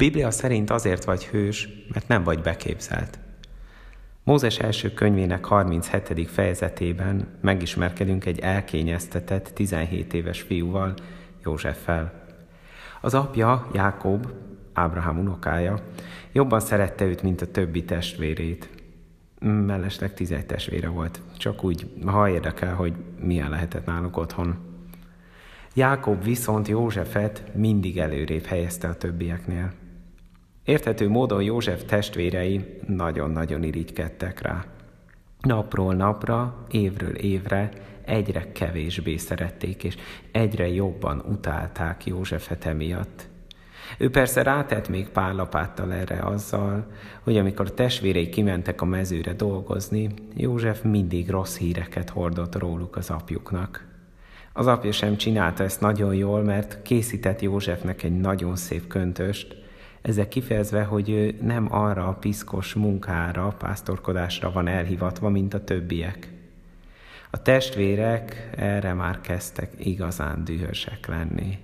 Biblia szerint azért vagy hős, mert nem vagy beképzelt. Mózes első könyvének 37. fejezetében megismerkedünk egy elkényeztetett 17 éves fiúval, Józseffel. Az apja, Jákob, Ábrahám unokája, jobban szerette őt, mint a többi testvérét. Mellesleg 11 testvére volt, csak úgy, ha érdekel, hogy milyen lehetett náluk otthon. Jákob viszont Józsefet mindig előrébb helyezte a többieknél. Érthető módon József testvérei nagyon-nagyon irigykedtek rá. Napról napra, évről évre egyre kevésbé szerették, és egyre jobban utálták Józsefet emiatt. Ő persze rátett még pár lapáttal erre azzal, hogy amikor a testvérei kimentek a mezőre dolgozni, József mindig rossz híreket hordott róluk az apjuknak. Az apja sem csinálta ezt nagyon jól, mert készített Józsefnek egy nagyon szép köntöst, ezzel kifejezve, hogy ő nem arra a piszkos munkára, pásztorkodásra van elhivatva, mint a többiek. A testvérek erre már kezdtek igazán dühösek lenni.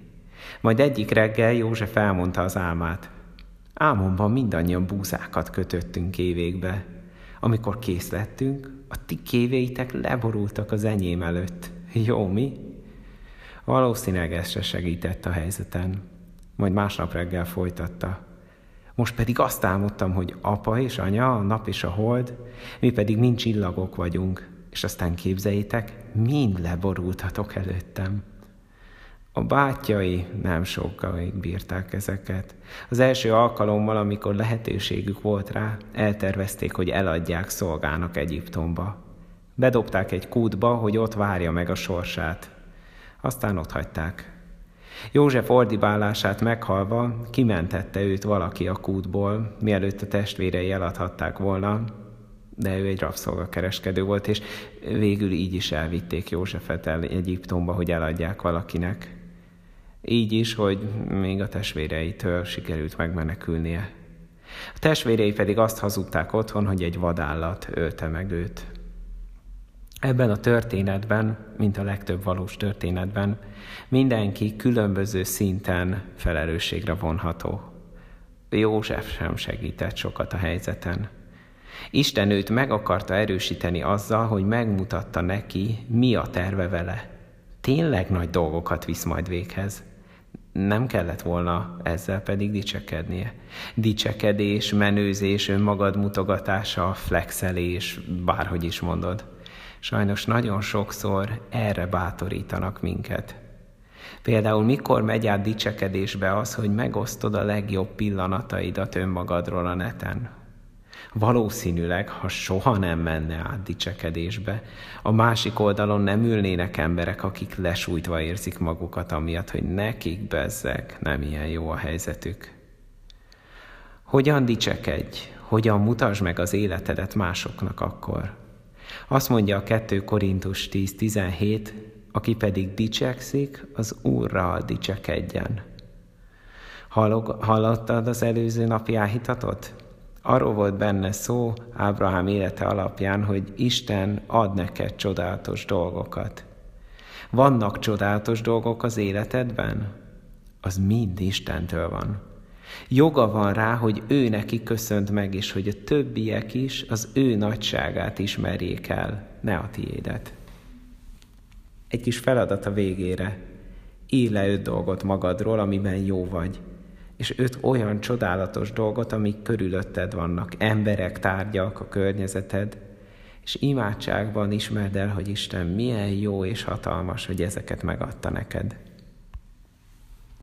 Majd egyik reggel József elmondta az álmát. Álmomban mindannyian búzákat kötöttünk évégbe. Amikor kész lettünk, a ti kévéitek leborultak az enyém előtt. Jó, mi? Valószínűleg ez se segített a helyzeten. Majd másnap reggel folytatta. Most pedig azt álmodtam, hogy apa és anya, a nap és a hold, mi pedig mind csillagok vagyunk, és aztán képzeljétek, mind leborultatok előttem. A bátyai nem sokkal bírták ezeket. Az első alkalommal, amikor lehetőségük volt rá, eltervezték, hogy eladják szolgának Egyiptomba. Bedobták egy kútba, hogy ott várja meg a sorsát. Aztán ott hagyták. József ordibálását meghalva kimentette őt valaki a kútból, mielőtt a testvérei eladhatták volna, de ő egy rabszolgakereskedő volt, és végül így is elvitték Józsefet el Egyiptomba, hogy eladják valakinek. Így is, hogy még a testvéreitől sikerült megmenekülnie. A testvérei pedig azt hazudták otthon, hogy egy vadállat ölte meg őt. Ebben a történetben, mint a legtöbb valós történetben, mindenki különböző szinten felelősségre vonható. József sem segített sokat a helyzeten. Isten őt meg akarta erősíteni azzal, hogy megmutatta neki, mi a terve vele. Tényleg nagy dolgokat visz majd véghez. Nem kellett volna ezzel pedig dicsekednie. Dicsekedés, menőzés, önmagad mutogatása, flexelés, bárhogy is mondod. Sajnos nagyon sokszor erre bátorítanak minket. Például mikor megy át dicsekedésbe az, hogy megosztod a legjobb pillanataidat önmagadról a neten? Valószínűleg, ha soha nem menne át dicsekedésbe, a másik oldalon nem ülnének emberek, akik lesújtva érzik magukat, amiatt, hogy nekik bezzeg nem ilyen jó a helyzetük. Hogyan dicsekedj? Hogyan mutasd meg az életedet másoknak akkor? Azt mondja a 2 Korintus 10.17, aki pedig dicsekszik, az Úrral dicsekedjen. Hallottad az előző napi áhítatot? Arról volt benne szó Ábrahám élete alapján, hogy Isten ad neked csodálatos dolgokat. Vannak csodálatos dolgok az életedben? Az mind Istentől van. Joga van rá, hogy ő neki köszönt meg, és hogy a többiek is az ő nagyságát ismerjék el, ne a tiédet. Egy kis feladat a végére. Írj le öt dolgot magadról, amiben jó vagy, és öt olyan csodálatos dolgot, amik körülötted vannak, emberek, tárgyak, a környezeted, és imádságban ismerd el, hogy Isten milyen jó és hatalmas, hogy ezeket megadta neked.